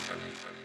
funny.